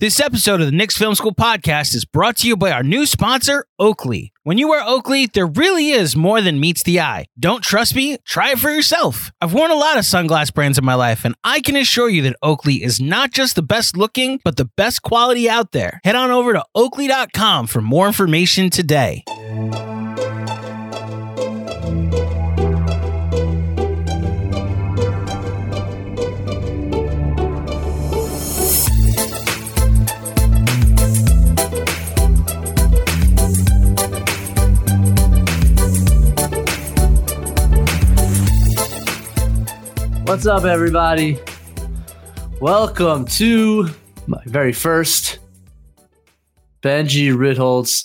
This episode of the Knicks Film School podcast is brought to you by our new sponsor, Oakley. When you wear Oakley, there really is more than meets the eye. Don't trust me? Try it for yourself. I've worn a lot of sunglass brands in my life, and I can assure you that Oakley is not just the best looking, but the best quality out there. Head on over to oakley.com for more information today. What's up, everybody? Welcome to my very first Benjy Ritholtz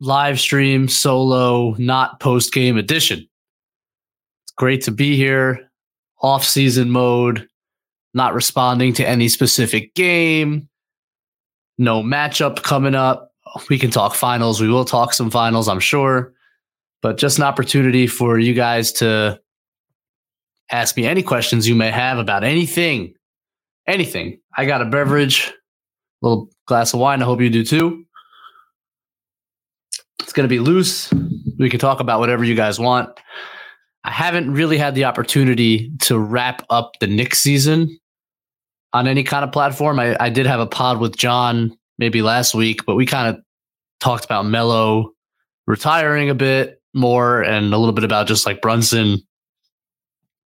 live stream solo, not post game edition. It's great to be here, off season mode, not responding to any specific game, no matchup coming up. We can talk finals. We will talk some finals, I'm sure, but just an opportunity for you guys to ask me any questions you may have about anything. Anything. I got a beverage, a little glass of wine. I hope you do too. It's going to be loose. We can talk about whatever you guys want. I haven't really had the opportunity to wrap up the Knicks season on any kind of platform. I, I did have a pod with John maybe last week, but we kind of talked about Melo retiring a bit more and a little bit about just like Brunson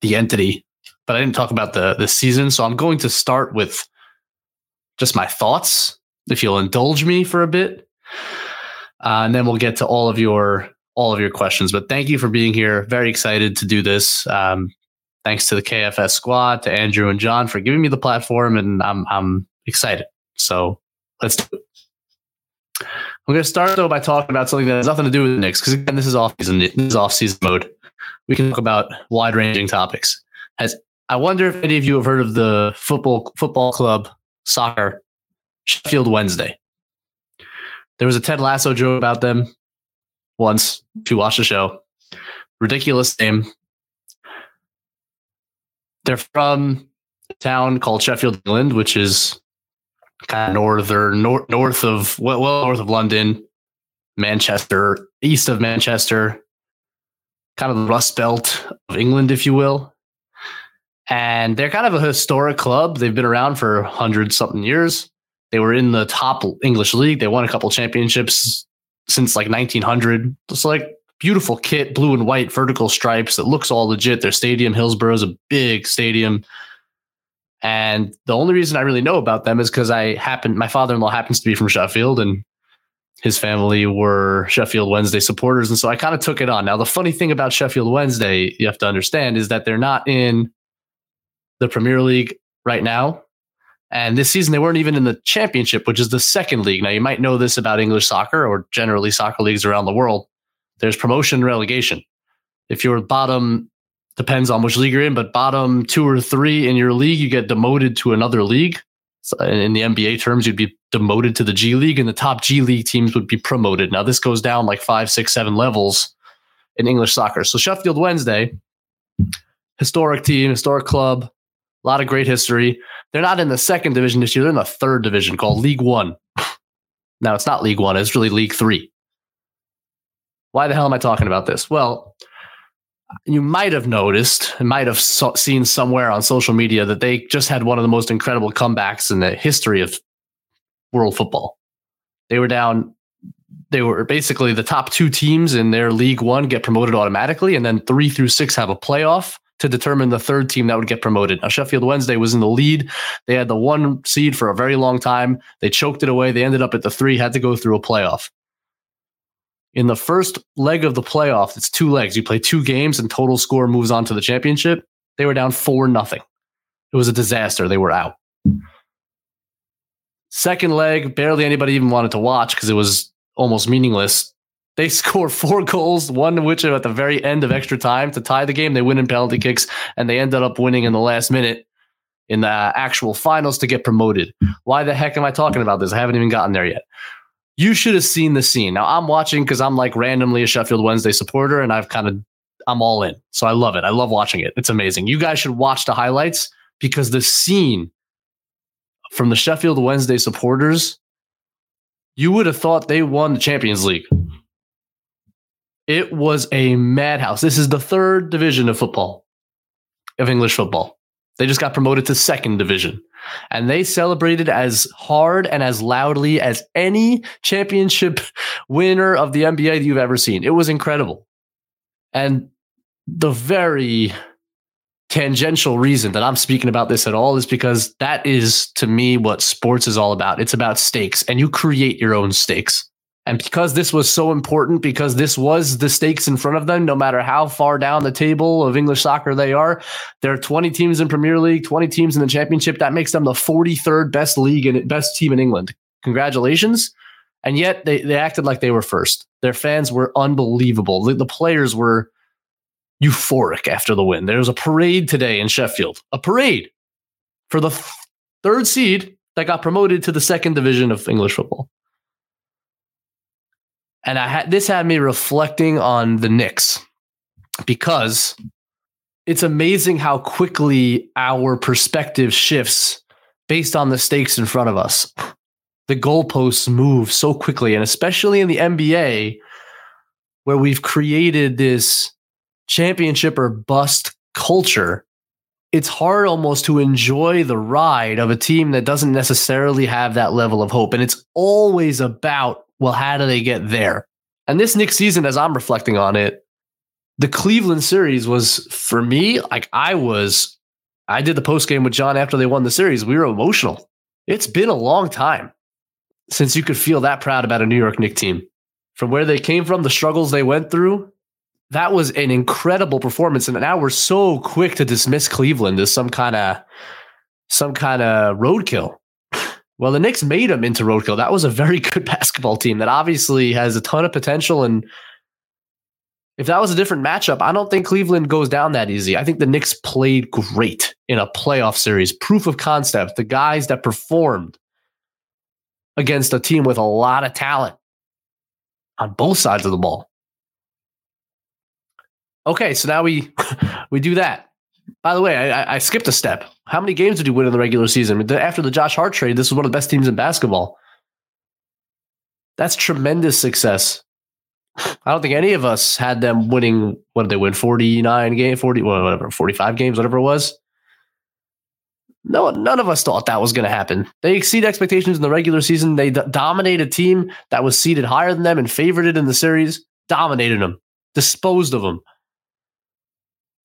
the entity, but I didn't talk about the the season. So I'm going to start with just my thoughts, if you'll indulge me for a bit, uh, and then we'll get to all of your all of your questions. But thank you for being here. Very excited to do this. Um, thanks to the KFS squad, to Andrew and John for giving me the platform, and I'm I'm excited. So let's do it. I'm going to start though by talking about something that has nothing to do with the Knicks because again, this is off season. This is off season mode we can talk about wide ranging topics. Has I wonder if any of you have heard of the football football club soccer Sheffield Wednesday. There was a Ted Lasso joke about them once. If you watch the show, ridiculous name. They're from a town called Sheffield, England, which is kind of northern north north of well, well north of London, Manchester, east of Manchester, kind of the Rust Belt of England, if you will. And they're kind of a historic club. They've been around for hundred something years. They were in the top English league. They won a couple championships since like 1900. It's like beautiful kit, blue and white vertical stripes. It looks all legit. Their stadium, Hillsborough, is a big stadium. And the only reason I really know about them is because I happen, my father in law happens to be from Sheffield, and his family were Sheffield Wednesday supporters. And so I kind of took it on. Now, the funny thing about Sheffield Wednesday, you have to understand, is that they're not in the Premier League right now. And this season, they weren't even in the championship, which is the second league. Now, you might know this about English soccer or generally soccer leagues around the world. There's promotion and relegation. If you're bottom, depends on which league you're in, but bottom two or three in your league, you get demoted to another league. In the NBA terms, you'd be demoted to the G League, and the top G League teams would be promoted. Now, this goes down like five, six, seven levels in English soccer. So, Sheffield Wednesday, historic team, historic club, a lot of great history. They're not in the second division this year, they're in the third division called League One. Now, it's not League One, it's really League Three. Why the hell am I talking about this? Well, you might have noticed and might have so- seen somewhere on social media that they just had one of the most incredible comebacks in the history of world football. They were down. They were basically the top two teams in their League One get promoted automatically, and then three through six have a playoff to determine the third team that would get promoted. Now, Sheffield Wednesday was in the lead. They had the one seed for a very long time. They choked it away. They ended up at the three, had to go through a playoff. In the first leg of the playoff, it's two legs. You play two games and total score moves on to the championship. They were down four nothing. It was a disaster. They were out. Second leg, barely anybody even wanted to watch because it was almost meaningless. They score four goals, one of which at the very end of extra time to tie the game. They win in penalty kicks, and they ended up winning in the last minute in the actual finals to get promoted. Why the heck am I talking about this? I haven't even gotten there yet. You should have seen the scene. Now I'm watching because I'm like randomly a Sheffield Wednesday supporter, and I've kind of I'm all in. So I love it. I love watching it. It's amazing. You guys should watch the highlights because the scene from the Sheffield Wednesday supporters, you would have thought they won the Champions League. It was a madhouse. This is the third division of football, of English football. They just got promoted to second division. And they celebrated as hard and as loudly as any championship winner of the NBA you've ever seen. It was incredible. And the very tangential reason that I'm speaking about this at all is because that is to me what sports is all about. It's about stakes and you create your own stakes. And because this was so important, because this was the stakes in front of them, no matter how far down the table of English soccer they are, there are 20 teams in Premier League, 20 teams in the Championship. That makes them the 43rd best league and best team in England. Congratulations. And yet they, they acted like they were first. Their fans were unbelievable. The, the players were euphoric after the win. There was a parade today in Sheffield, a parade for the third seed that got promoted to the second division of English football. And I had this had me reflecting on the Knicks because it's amazing how quickly our perspective shifts based on the stakes in front of us. The goalposts move so quickly, and especially in the NBA, where we've created this championship or bust culture, it's hard almost to enjoy the ride of a team that doesn't necessarily have that level of hope. And it's always about well, how do they get there? And this Knicks season, as I'm reflecting on it, the Cleveland series was for me, like I was, I did the post game with John after they won the series. We were emotional. It's been a long time since you could feel that proud about a New York Knicks team. From where they came from, the struggles they went through, that was an incredible performance. And now we're so quick to dismiss Cleveland as some kind of some kind of roadkill. Well, the Knicks made them into roadkill. That was a very good basketball team that obviously has a ton of potential. And if that was a different matchup, I don't think Cleveland goes down that easy. I think the Knicks played great in a playoff series. Proof of concept. The guys that performed against a team with a lot of talent on both sides of the ball. Okay, so now we we do that. By the way, I, I, skipped a step. How many games did you win in the regular season? After the Josh Hart trade, this was one of the best teams in basketball. That's tremendous success. I don't think any of us had them winning. What did they win? Forty nine game, forty whatever, forty five games, whatever it was. No, none of us thought that was going to happen. They exceed expectations in the regular season. They d- dominate a team that was seeded higher than them and favored it in the series. Dominated them, disposed of them.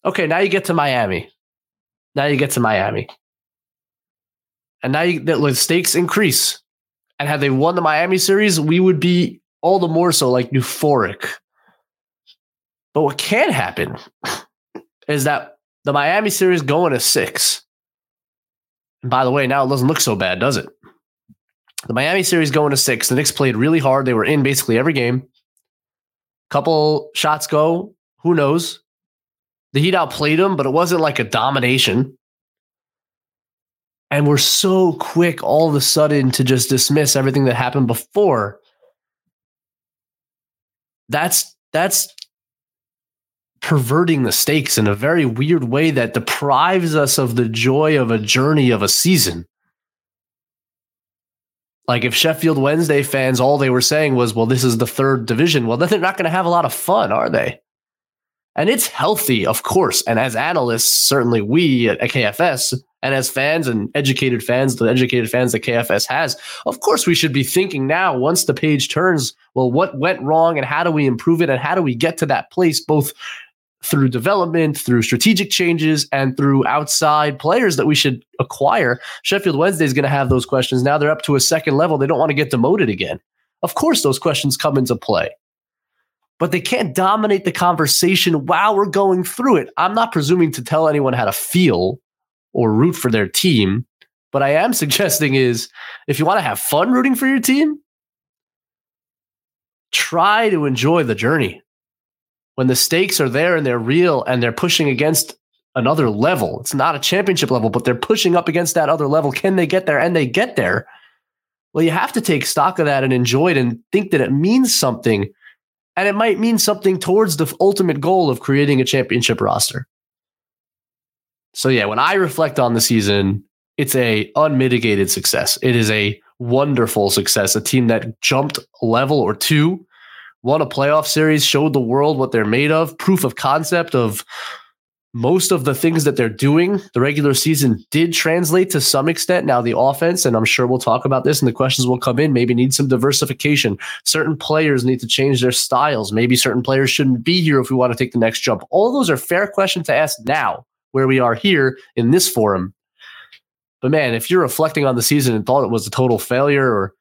Okay, now you get to Miami. Now you get to Miami. And now you, the stakes increase. And had they won the Miami series, we would be all the more so like euphoric. But what can happen is that the Miami series going to six. And by the way, now it doesn't look so bad, does it? The Miami series going to six. The Knicks played really hard. They were in basically every game. Couple shots go. Who knows? The Heat outplayed them, but it wasn't like a domination. And we're so quick all of a sudden to just dismiss everything that happened before. That's that's perverting the stakes in a very weird way that deprives us of the joy of a journey of a season. Like if Sheffield Wednesday fans all they were saying was, well, this is the third division, well, then they're not going to have a lot of fun, are they? And it's healthy, of course. And as analysts, certainly we at KFS, and as fans and educated fans, the educated fans that KFS has, of course, we should be thinking now, once the page turns, well, what went wrong and how do we improve it? And how do we get to that place, both through development, through strategic changes, and through outside players that we should acquire? Sheffield Wednesday is going to have those questions. Now they're up to a second level. They don't want to get demoted again. Of course, those questions come into play but they can't dominate the conversation while we're going through it. I'm not presuming to tell anyone how to feel or root for their team, but I am suggesting is if you want to have fun rooting for your team, try to enjoy the journey. When the stakes are there and they're real and they're pushing against another level, it's not a championship level, but they're pushing up against that other level. Can they get there? And they get there. Well, you have to take stock of that and enjoy it and think that it means something and it might mean something towards the ultimate goal of creating a championship roster. So, yeah, when I reflect on the season, it's a unmitigated success. It is a wonderful success. A team that jumped level or two, won a playoff series, showed the world what they're made of, proof of concept of most of the things that they're doing, the regular season did translate to some extent. Now, the offense, and I'm sure we'll talk about this and the questions will come in, maybe need some diversification. Certain players need to change their styles. Maybe certain players shouldn't be here if we want to take the next jump. All those are fair questions to ask now, where we are here in this forum. But man, if you're reflecting on the season and thought it was a total failure or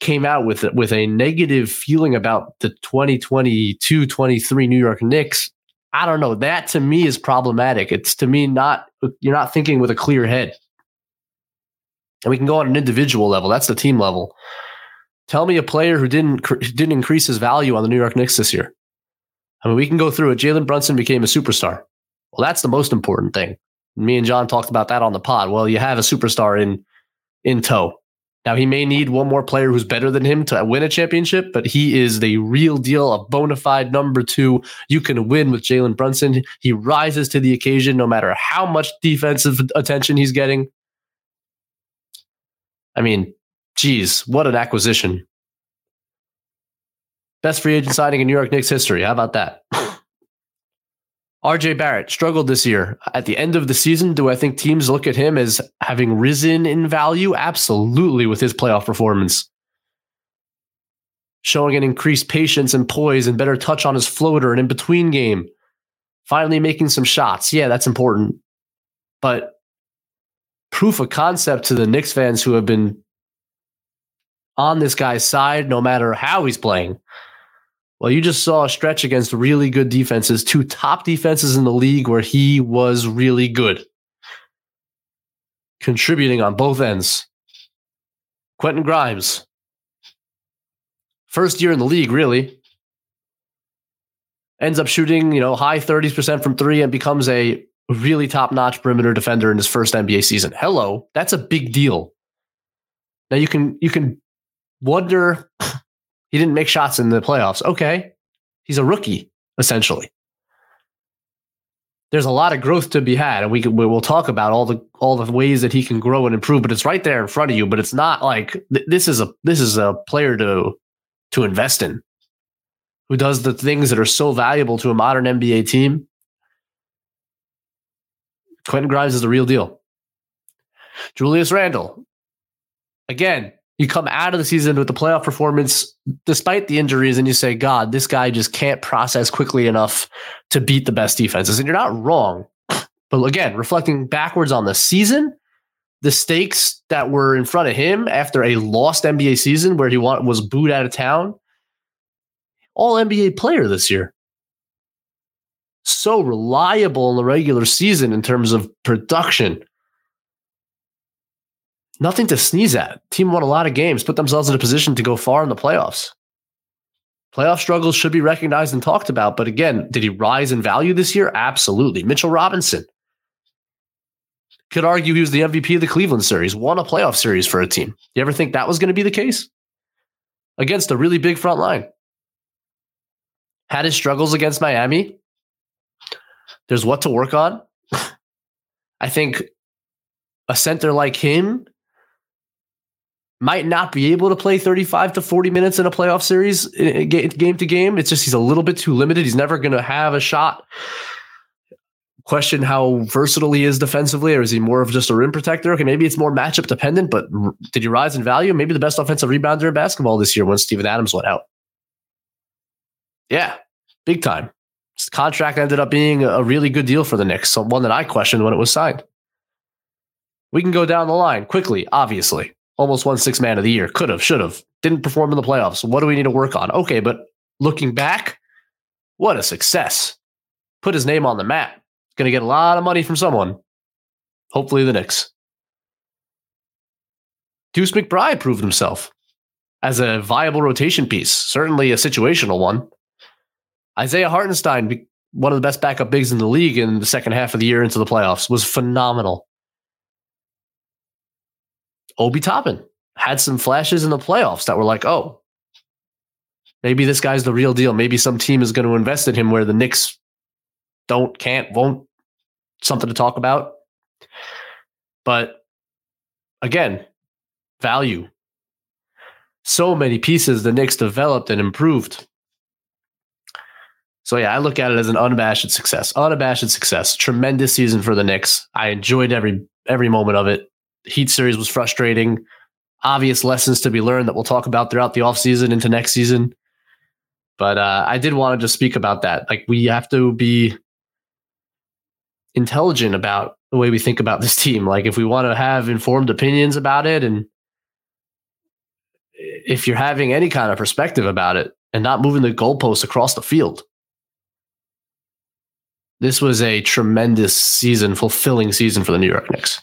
came out with with a negative feeling about the 2022-23 New York Knicks, I don't know. That to me is problematic. It's to me not you're not thinking with a clear head. And we can go on an individual level. That's the team level. Tell me a player who didn't didn't increase his value on the New York Knicks this year. I mean, we can go through it. Jalen Brunson became a superstar. Well, that's the most important thing. Me and John talked about that on the pod. Well, you have a superstar in in tow. Now he may need one more player who's better than him to win a championship, but he is the real deal, a bona fide number two. You can win with Jalen Brunson. He rises to the occasion no matter how much defensive attention he's getting. I mean, geez, what an acquisition. Best free agent signing in New York Knicks history. How about that? RJ Barrett struggled this year. At the end of the season, do I think teams look at him as having risen in value? Absolutely, with his playoff performance. Showing an increased patience and poise and better touch on his floater and in between game. Finally making some shots. Yeah, that's important. But proof of concept to the Knicks fans who have been on this guy's side, no matter how he's playing. Well, you just saw a stretch against really good defenses, two top defenses in the league where he was really good, contributing on both ends. Quentin Grimes, first year in the league, really, ends up shooting, you know, high 30% from three and becomes a really top notch perimeter defender in his first NBA season. Hello, that's a big deal. Now you can you can wonder he didn't make shots in the playoffs. Okay. He's a rookie, essentially. There's a lot of growth to be had, and we can, we'll talk about all the all the ways that he can grow and improve. But it's right there in front of you. But it's not like th- this is a this is a player to to invest in, who does the things that are so valuable to a modern NBA team. Quentin Grimes is the real deal. Julius Randle, again, you come out of the season with the playoff performance despite the injuries and you say god this guy just can't process quickly enough to beat the best defenses. And you're not wrong. But again reflecting backwards on the season the stakes that were in front of him after a lost nba season where he was booed out of town all nba player this year. So reliable in the regular season in terms of production nothing to sneeze at. Team won a lot of games, put themselves in a position to go far in the playoffs. Playoff struggles should be recognized and talked about. But again, did he rise in value this year? Absolutely. Mitchell Robinson. Could argue he was the MVP of the Cleveland series, won a playoff series for a team. You ever think that was going to be the case? Against a really big front line. Had his struggles against Miami. There's what to work on. I think a center like him might not be able to play 35 to 40 minutes in a playoff series eh, eh, game to game. It's just he's a little bit too limited. He's never going to have a shot. Question how versatile he is defensively, or is he more of just a rim protector? Okay, maybe it's more matchup dependent, but did he rise in value? Maybe the best offensive rebounder in basketball this year when Steven Adams went out. Yeah, big time. His contract ended up being a really good deal for the Knicks, so one that I questioned when it was signed. We can go down the line quickly, obviously almost won six man of the year. Could have, should have. Didn't perform in the playoffs. What do we need to work on? Okay, but looking back, what a success. Put his name on the map. Going to get a lot of money from someone. Hopefully the Knicks. Deuce McBride proved himself as a viable rotation piece, certainly a situational one. Isaiah Hartenstein, one of the best backup bigs in the league in the second half of the year into the playoffs, was phenomenal. Obi Toppin had some flashes in the playoffs that were like, oh, maybe this guy's the real deal. Maybe some team is going to invest in him where the Knicks don't, can't, won't. Something to talk about. But again, value. So many pieces the Knicks developed and improved. So yeah, I look at it as an unabashed success. Unabashed success. Tremendous season for the Knicks. I enjoyed every every moment of it. Heat series was frustrating. Obvious lessons to be learned that we'll talk about throughout the offseason into next season. But uh, I did want to just speak about that. Like we have to be intelligent about the way we think about this team. Like if we want to have informed opinions about it and if you're having any kind of perspective about it and not moving the goalposts across the field. This was a tremendous season, fulfilling season for the New York Knicks.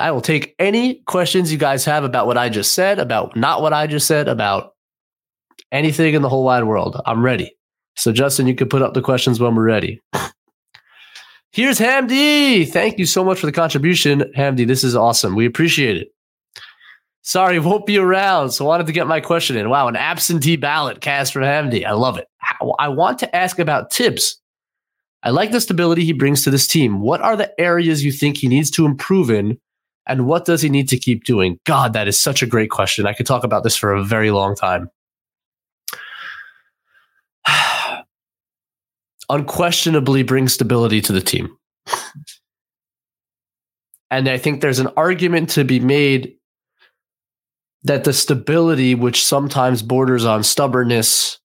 I will take any questions you guys have about what I just said, about not what I just said, about anything in the whole wide world. I'm ready. So, Justin, you can put up the questions when we're ready. Here's Hamdi. Thank you so much for the contribution, Hamdi. This is awesome. We appreciate it. Sorry, won't be around. So, wanted to get my question in. Wow, an absentee ballot cast for Hamdi. I love it. I want to ask about Thibs. I like the stability he brings to this team. What are the areas you think he needs to improve in and what does he need to keep doing? God, that is such a great question. I could talk about this for a very long time. Unquestionably brings stability to the team. And I think there's an argument to be made that the stability, which sometimes borders on stubbornness,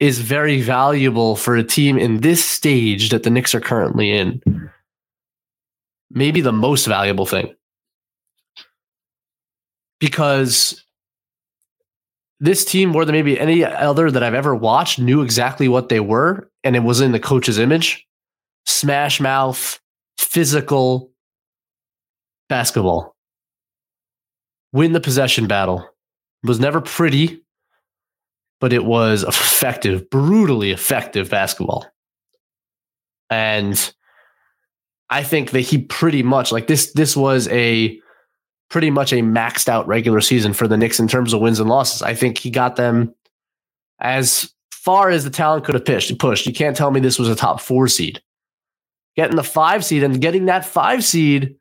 is very valuable for a team in this stage that the Knicks are currently in maybe the most valuable thing. Because this team, more than maybe any other that I've ever watched, knew exactly what they were, and it was in the coach's image smash mouth, physical basketball. Win the possession battle. It was never pretty, but it was effective, brutally effective basketball. And I think that he pretty much like this. This was a pretty much a maxed out regular season for the Knicks in terms of wins and losses. I think he got them as far as the talent could have pushed. Pushed. You can't tell me this was a top four seed. Getting the five seed and getting that five seed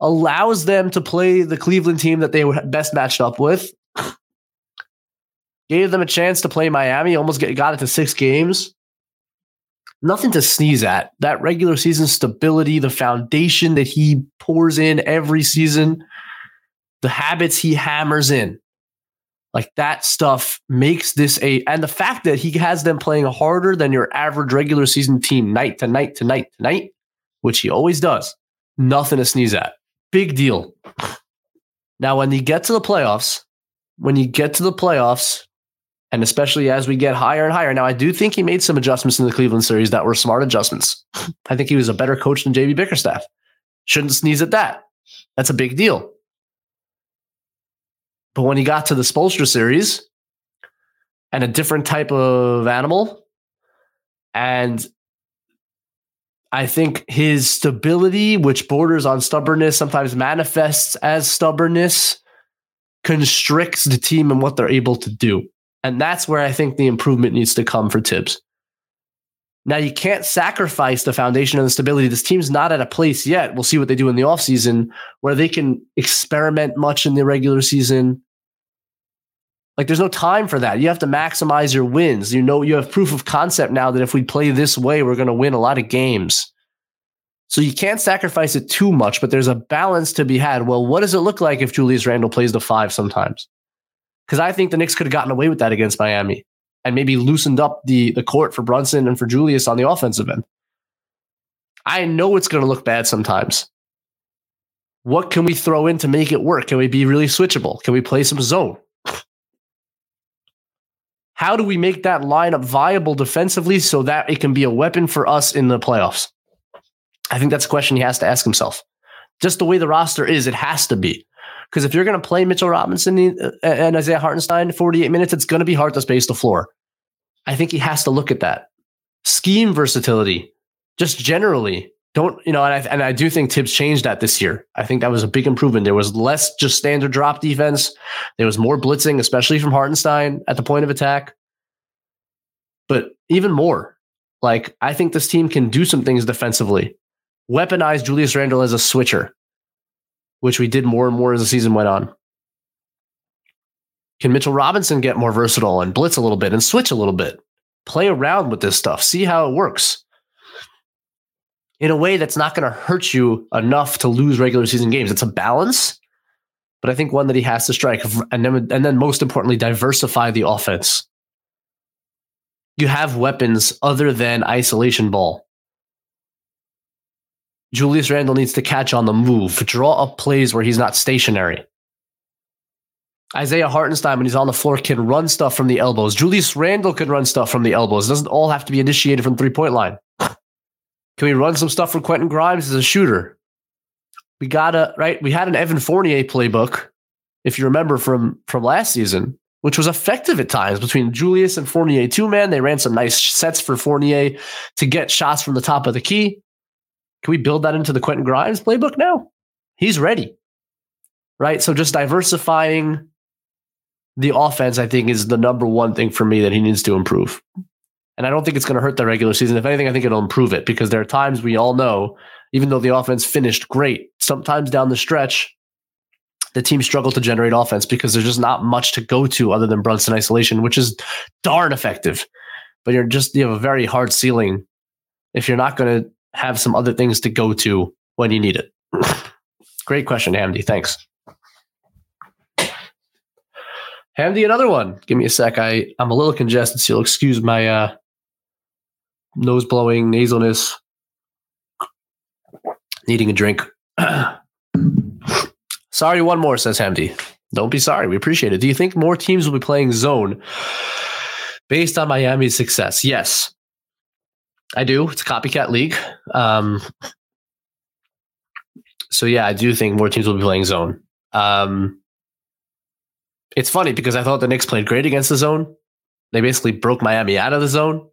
allows them to play the Cleveland team that they were best matched up with. Gave them a chance to play Miami. Almost get, got it to six games nothing to sneeze at. That regular season stability, the foundation that he pours in every season, the habits he hammers in, like that stuff makes this a, and the fact that he has them playing harder than your average regular season team night to night to night to night, which he always does, nothing to sneeze at. Big deal. Now, when you get to the playoffs, when you get to the playoffs, and especially as we get higher and higher. Now, I do think he made some adjustments in the Cleveland series that were smart adjustments. I think he was a better coach than JB Bickerstaff. Shouldn't sneeze at that. That's a big deal. But when he got to the Spoelstra series and a different type of animal, and I think his stability, which borders on stubbornness, sometimes manifests as stubbornness, constricts the team and what they're able to do. And that's where I think the improvement needs to come for Thibs. Now, you can't sacrifice the foundation and the stability. This team's not at a place yet. We'll see what they do in the offseason where they can experiment much in the regular season. Like, there's no time for that. You have to maximize your wins. You know, you have proof of concept now that if we play this way, we're going to win a lot of games. So you can't sacrifice it too much, but there's a balance to be had. Well, what does it look like if Julius Randle plays the five sometimes? Because I think the Knicks could have gotten away with that against Miami and maybe loosened up the, the court for Brunson and for Julius on the offensive end. I know it's going to look bad sometimes. What can we throw in to make it work? Can we be really switchable? Can we play some zone? How do we make that lineup viable defensively so that it can be a weapon for us in the playoffs? I think that's a question he has to ask himself. Just the way the roster is, it has to be. Because if you're going to play Mitchell Robinson uh, and Isaiah Hartenstein 48 minutes, it's going to be hard to space the floor. I think he has to look at that. Scheme versatility, just generally. Don't, you know, and I, and I do think Thibs changed that this year. I think that was a big improvement. There was less just standard drop defense. There was more blitzing, especially from Hartenstein at the point of attack. But even more, like, I think this team can do some things defensively weaponize Julius Randle as a switcher, which we did more and more as the season went on. Can Mitchell Robinson get more versatile and blitz a little bit and switch a little bit? Play around with this stuff, see how it works in a way that's not going to hurt you enough to lose regular season games. It's a balance, but I think one that he has to strike. And then, and then most importantly, diversify the offense. You have weapons other than isolation ball. Julius Randle needs to catch on the move, draw up plays where he's not stationary. Isaiah Hartenstein, when he's on the floor, can run stuff from the elbows. Julius Randle can run stuff from the elbows. It doesn't all have to be initiated from three point line. can we run some stuff from Quentin Grimes as a shooter? We gotta right. We had an Evan Fournier playbook, if you remember from from last season, which was effective at times between Julius and Fournier two man. They ran some nice sets for Fournier to get shots from the top of the key. Can we build that into the Quentin Grimes playbook now? He's ready. Right. So just diversifying the offense, I think, is the number one thing for me that he needs to improve. And I don't think it's going to hurt the regular season. If anything, I think it'll improve it because there are times we all know, even though the offense finished great, sometimes down the stretch, the team struggled to generate offense because there's just not much to go to other than Brunson isolation, which is darn effective. But you're just, you have a very hard ceiling if you're not going to have some other things to go to when you need it? Great question, Hamdi. Thanks. Hamdi, another one. Give me a sec. I, I'm a little congested, so you'll excuse my uh, nose blowing, nasalness, needing a drink. sorry, one more, says Hamdi. Don't be sorry. We appreciate it. Do you think more teams will be playing zone based on Miami's success? Yes. I do. It's a copycat league. Um, so yeah, I do think more teams will be playing zone. Um, it's funny because I thought the Knicks played great against the zone. They basically broke Miami out of the zone.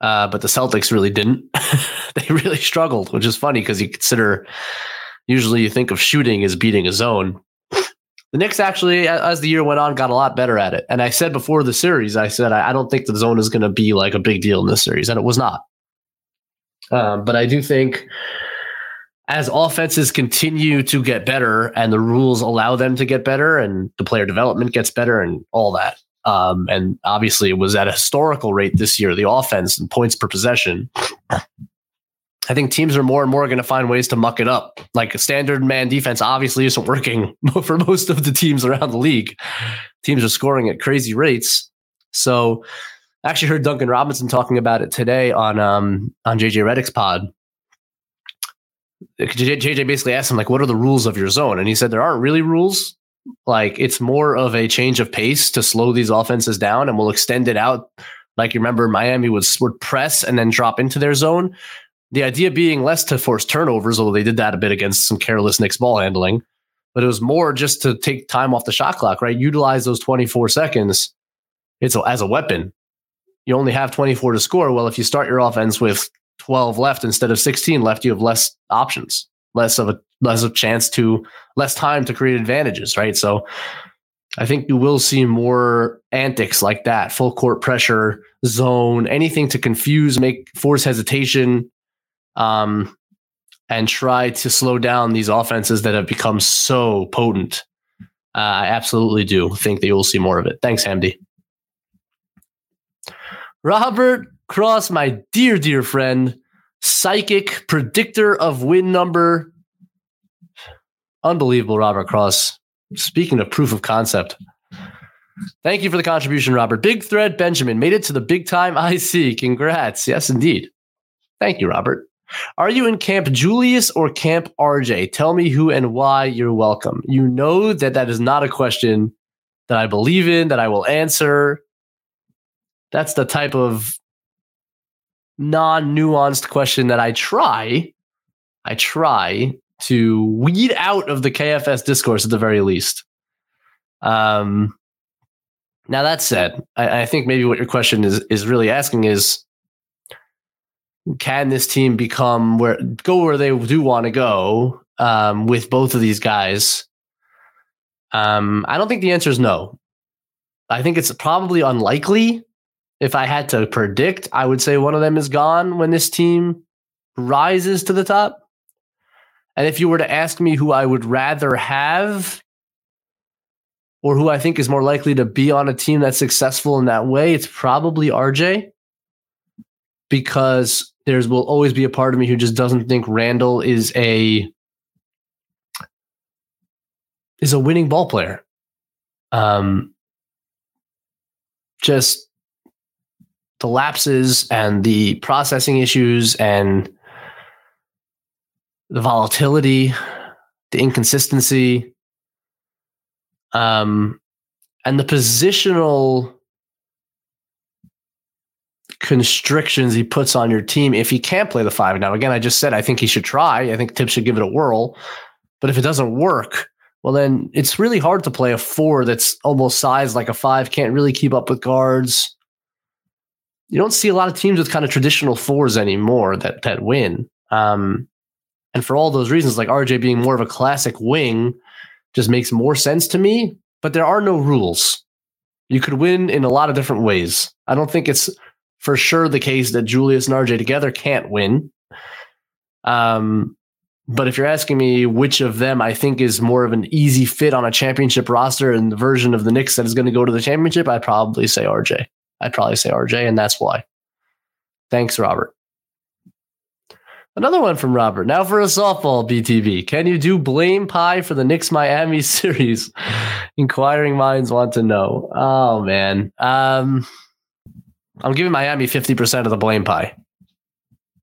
Uh, but the Celtics really didn't. they really struggled, which is funny because you consider usually you think of shooting as beating a zone. The Knicks actually, as the year went on, got a lot better at it. And I said before the series, I said I, don't think the zone is going to be like a big deal in this series, and it was not. Um, but I do think as offenses continue to get better and the rules allow them to get better and the player development gets better and all that. Um, and obviously it was at a historical rate this year, the offense and points per possession. I think teams are more and more going to find ways to muck it up. Like a standard man defense obviously isn't working for most of the teams around the league. Teams are scoring at crazy rates. So I actually heard Duncan Robinson talking about it today on um, on JJ Redick's pod. JJ basically asked him like, "What are the rules of your zone?" And he said there aren't really rules. Like it's more of a change of pace to slow these offenses down, and we'll extend it out. Like you remember, Miami would would press and then drop into their zone. The idea being less to force turnovers, although they did that a bit against some careless Knicks ball handling, but it was more just to take time off the shot clock, right? Utilize those 24 seconds. It's a, as a weapon. You only have 24 to score. Well, if you start your offense with 12 left instead of 16 left, you have less options, less of a less of chance to less time to create advantages, right? So I think you will see more antics like that, full court pressure, zone, anything to confuse, make force hesitation, um, and try to slow down these offenses that have become so potent. Uh, I absolutely do think that you'll see more of it. Thanks, Hamdi. Robert Cross, my dear, dear friend, psychic predictor of win number. Unbelievable, Robert Cross. Speaking of proof of concept. Thank you for the contribution, Robert. Big Thread Benjamin made it to the big time IC. Congrats. Yes, indeed. Thank you, Robert. Are you in Camp Julius or Camp RJ? Tell me who and why. You're welcome. You know that that is not a question that I believe in, that I will answer. That's the type of non nuanced question that I try, I try to weed out of the KFS discourse at the very least. Um, now that said, I, I think maybe what your question is is really asking is can this team become where go where they do want to go um, with both of these guys? Um, I don't think the answer is no. I think it's probably unlikely. If I had to predict, I would say one of them is gone when this team rises to the top. And if you were to ask me who I would rather have or who I think is more likely to be on a team that's successful in that way, it's probably RJ because there's will always be a part of me who just doesn't think Randle is a is a winning ball player. Um, just the lapses and the processing issues and the volatility, the inconsistency, um, and the positional constrictions he puts on your team if he can't play the five. Now, again, I just said I think he should try. I think Thibs should give it a whirl. But if it doesn't work, well, then it's really hard to play a four that's almost sized like a five, can't really keep up with guards. You don't see a lot of teams with kind of traditional fours anymore that that win. Um, and for all those reasons, like RJ being more of a classic wing just makes more sense to me. But there are no rules. You could win in a lot of different ways. I don't think it's for sure the case that Julius and RJ together can't win. Um, but if you're asking me which of them I think is more of an easy fit on a championship roster and the version of the Knicks that is going to go to the championship, I'd probably say RJ. I'd probably say RJ, and that's why. Thanks, Robert. Another one from Robert. Now for a softball BTB. Can you do blame pie for the Knicks Miami series? Inquiring minds want to know. Oh man. Um I'm giving Miami 50% of the blame pie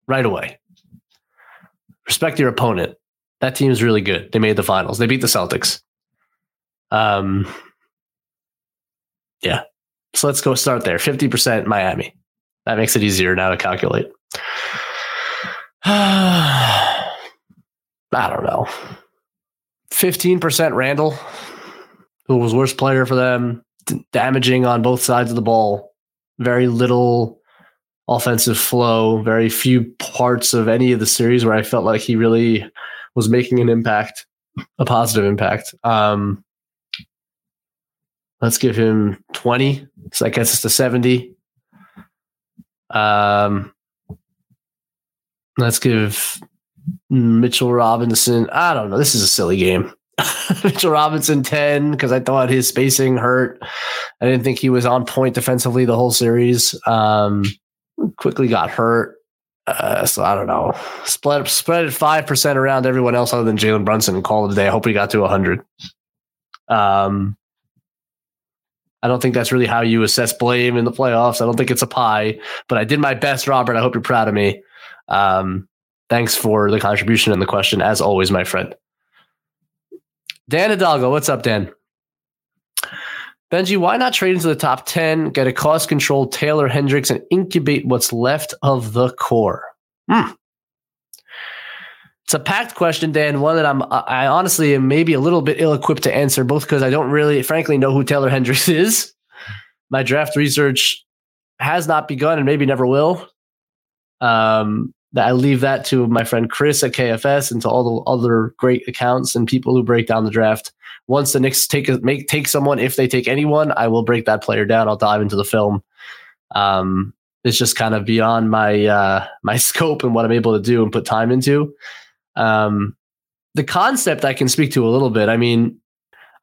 right away. Respect your opponent. That team is really good. They made the finals. They beat the Celtics. Um, yeah. So let's go start there. 50% Miami. That makes it easier now to calculate. I don't know. 15% Randle, who was worst player for them, damaging on both sides of the ball very little offensive flow, very few parts of any of the series where I felt like he really was making an impact, a positive impact. Um, let's give him 20. So that gets us to 70. Um, let's give Mitchell Robinson. I don't know. This is a silly game. Mitchell Robinson 10 because I thought his spacing hurt. I didn't think he was on point defensively the whole series. Um, quickly got hurt. Uh, so I don't know. Spread spread it five percent around everyone else other than Jalen Brunson and call it a day. I hope he got to hundred. Um, I don't think that's really how you assess blame in the playoffs. I don't think it's a pie, but I did my best, Robert. I hope you're proud of me. Um, thanks for the contribution and the question, as always, my friend. Dan Hidalgo, what's up, Dan? Benjy, why not trade into the top 10, get a cost controlled Taylor Hendricks, and incubate what's left of the core? Hmm. It's a packed question, Dan. One that I'm, I honestly am maybe a little bit ill equipped to answer, both because I don't really, frankly, know who Taylor Hendricks is. My draft research has not begun and maybe never will. Um, I leave that to my friend Chris at KFS and to all the other great accounts and people who break down the draft. Once the Knicks take a, make take someone, if they take anyone, I will break that player down. I'll dive into the film. Um, it's just kind of beyond my uh, my scope and what I'm able to do and put time into. Um, the concept I can speak to a little bit. I mean,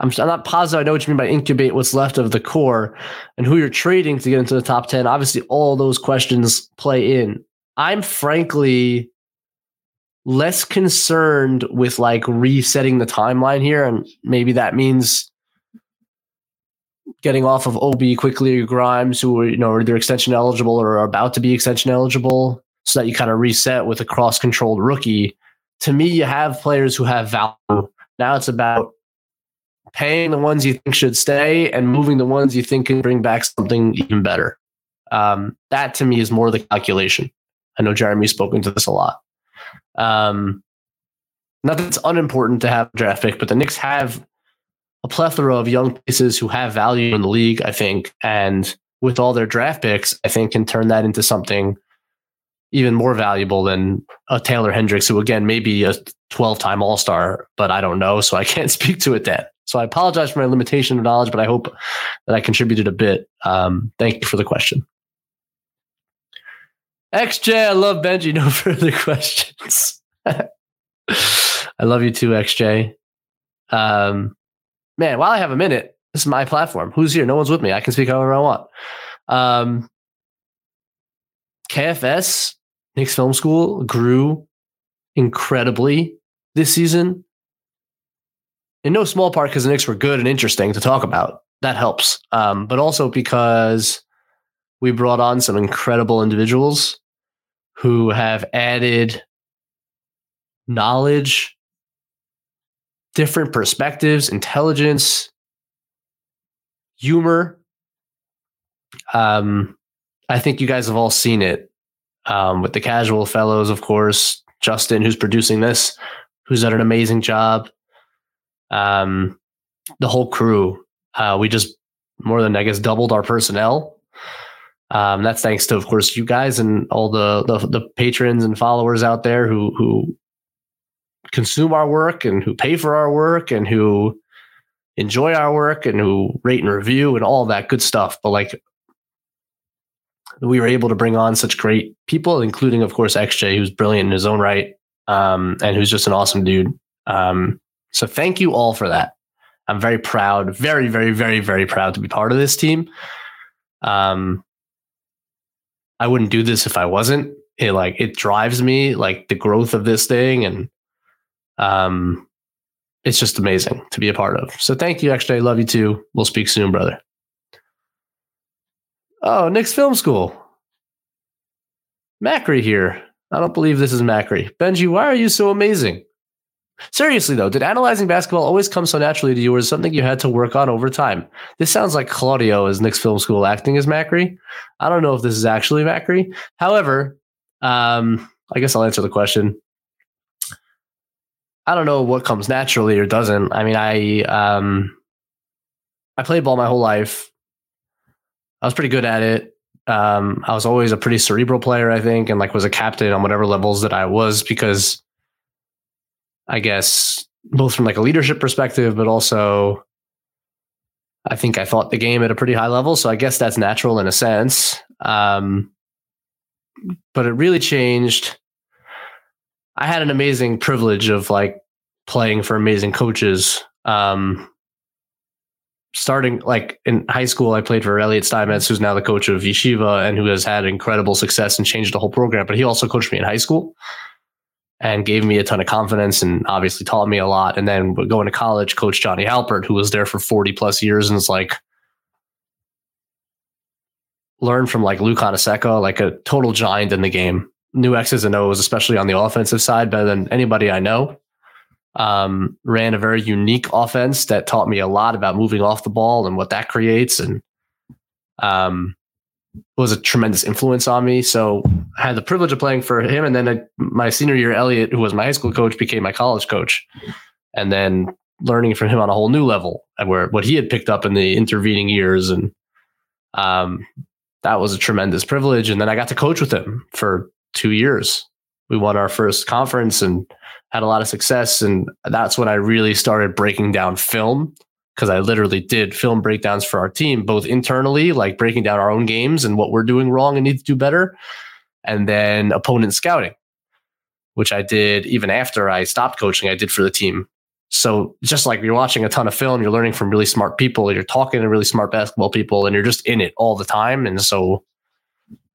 I'm, I'm not positive I know what you mean by incubate what's left of the core and who you're trading to get into the top 10. Obviously, all those questions play in. I'm frankly less concerned with like resetting the timeline here. And maybe that means getting off of Obi quickly or Grimes, who are, you know, are either extension eligible or are about to be extension eligible, so that you kind of reset with a cost controlled rookie. To me, you have players who have value. Now it's about paying the ones you think should stay and moving the ones you think can bring back something even better. Um, that to me is more the calculation. I know Jeremy's spoken to this a lot. Um, not that it's unimportant to have draft pick, but the Knicks have a plethora of young pieces who have value in the league, I think. And with all their draft picks, I think can turn that into something even more valuable than a Taylor Hendricks, who again may be a 12 time All Star, but I don't know. So I can't speak to it then. So I apologize for my limitation of knowledge, but I hope that I contributed a bit. Um, thank you for the question. XJ, I love Benjy. No further questions. I love you too, XJ. Um, man, while I have a minute, this is my platform. Who's here? No one's with me. I can speak however I want. Um, KFS, Knicks Film School, grew incredibly this season. In no small part because the Knicks were good and interesting to talk about. That helps. Um, but also because we brought on some incredible individuals who have added knowledge, different perspectives, intelligence, humor. Um, I think you guys have all seen it um, with the casual fellows, of course. Justin, who's producing this, who's done an amazing job. Um, the whole crew. Uh, we just more than I guess doubled our personnel um, that's thanks to, of course, you guys and all the, the, the patrons and followers out there who who consume our work and who pay for our work and who enjoy our work and who rate and review and all that good stuff. But like, we were able to bring on such great people, including, of course, XJ, who's brilliant in his own right um, and who's just an awesome dude. Um, so thank you all for that. I'm very proud, very, very, very, very proud to be part of this team. Um, I wouldn't do this if I wasn't. It like it drives me like the growth of this thing and um it's just amazing to be a part of. So thank you, XJ. Love you too. We'll speak soon, brother. Oh, Knicks Film School. Macri here. I don't believe this is Macri. Benjy, why are you so amazing? Seriously, though, did analyzing basketball always come so naturally to you, or is something you had to work on over time? This sounds like Claudio is Knicks Film School acting as Macri. I don't know if this is actually Macri. However, um, I guess I'll answer the question. I don't know what comes naturally or doesn't. I mean, I um, I played ball my whole life. I was pretty good at it. Um, I was always a pretty cerebral player, I think, and like was a captain on whatever levels that I was because I guess, both from like a leadership perspective, but also I think I thought the game at a pretty high level. So I guess that's natural in a sense. Um, but it really changed. I had an amazing privilege of like playing for amazing coaches. Um, starting like in high school, I played for Elliot Steinmetz, who's now the coach of Yeshiva and who has had incredible success and changed the whole program. But he also coached me in high school and gave me a ton of confidence and obviously taught me a lot. And then going to college, Coach Johnny Halpert, who was there for 40 plus years and is like, learned from like Luke Honeycutt, like a total giant in the game. Knew X's and O's, especially on the offensive side, better than anybody I know. Um, ran a very unique offense that taught me a lot about moving off the ball and what that creates. And um, was a tremendous influence on me. So I had the privilege of playing for him. And then I, my senior year, Elliot, who was my high school coach, became my college coach. And then learning from him on a whole new level where what he had picked up in the intervening years. And um, that was a tremendous privilege. And then I got to coach with him for two years. We won our first conference and had a lot of success. And that's when I really started breaking down film because I literally did film breakdowns for our team, both internally, like breaking down our own games and what we're doing wrong and need to do better, and then opponent scouting, which I did even after I stopped coaching, I did for the team. So just like you're watching a ton of film, you're learning from really smart people, you're talking to really smart basketball people, and you're just in it all the time. And so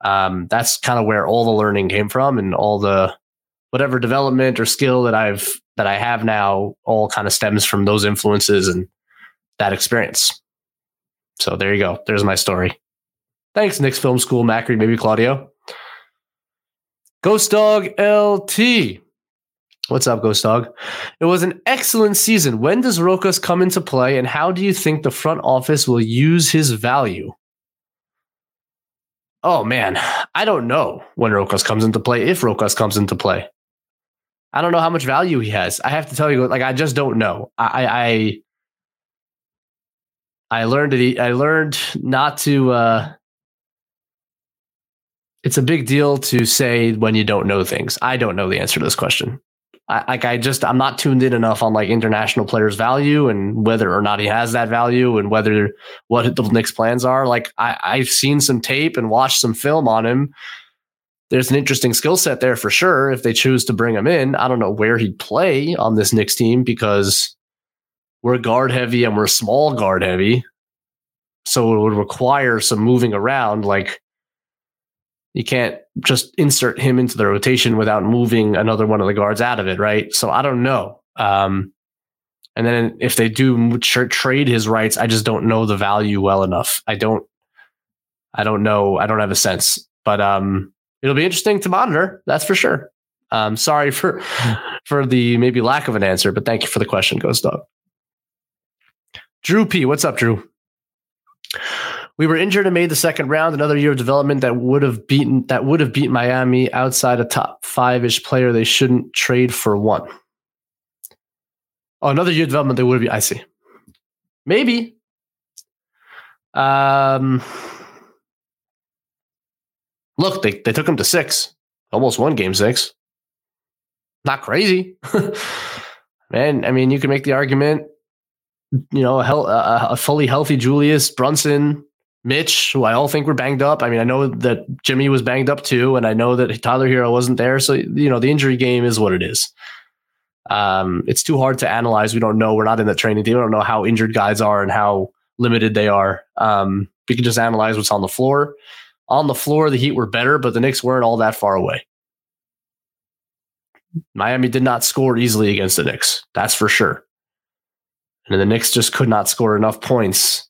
Um, that's kind of where all the learning came from and all the whatever development or skill that I've that I have now all kind of stems from those influences and that experience. So there you go. There's my story. Thanks, Knicks Film School, Macri, maybe Claudio. Ghost Dog LT. What's up, Ghost Dog? It was an excellent season. When does Rokas come into play, and how do you think the front office will use his value? Oh man, I don't know when Rokas comes into play, if Rokas comes into play. I don't know how much value he has. I have to tell you, like I just don't know. I I I learned it. I learned not to. Uh, it's a big deal to say when you don't know things. I don't know the answer to this question. I, like I just I'm not tuned in enough on like international players' value and whether or not he has that value and whether what the Knicks' plans are. Like I, I've seen some tape and watched some film on him. There's an interesting skill set there for sure. If they choose to bring him in, I don't know where he'd play on this Knicks team because we're guard heavy and we're small guard heavy. So it would require some moving around. Like you can't just insert him into the rotation without moving another one of the guards out of it, right? So I don't know. Um, and then if they do tra- trade his rights, I just don't know the value well enough. I don't, I don't know. I don't have a sense, but um, it'll be interesting to monitor. That's for sure. Um, sorry for for the maybe lack of an answer, but thank you for the question, Ghost Dog. Drew P, what's up, Drew? We were injured and made the second round. Another year of development that would have beaten that would have beat Miami outside a top five ish player. They shouldn't trade for one. Oh, another year of development they would be. I see. Maybe. Um. Look, they, they took him to six, almost won game six. Not crazy. Man, I mean, you can make the argument, you know, a, a fully healthy Julius Brunson, Mitch, who I all think were banged up. I mean, I know that Jimmy was banged up too, and I know that Tyler Herro wasn't there. So, you know, the injury game is what it is. Um, it's too hard to analyze. We don't know. We're not in the training team. We don't know how injured guys are and how limited they are. Um, we can just analyze what's on the floor. On the floor, the Heat were better, but the Knicks weren't all that far away. Miami did not score easily against the Knicks. That's for sure. And the Knicks just could not score enough points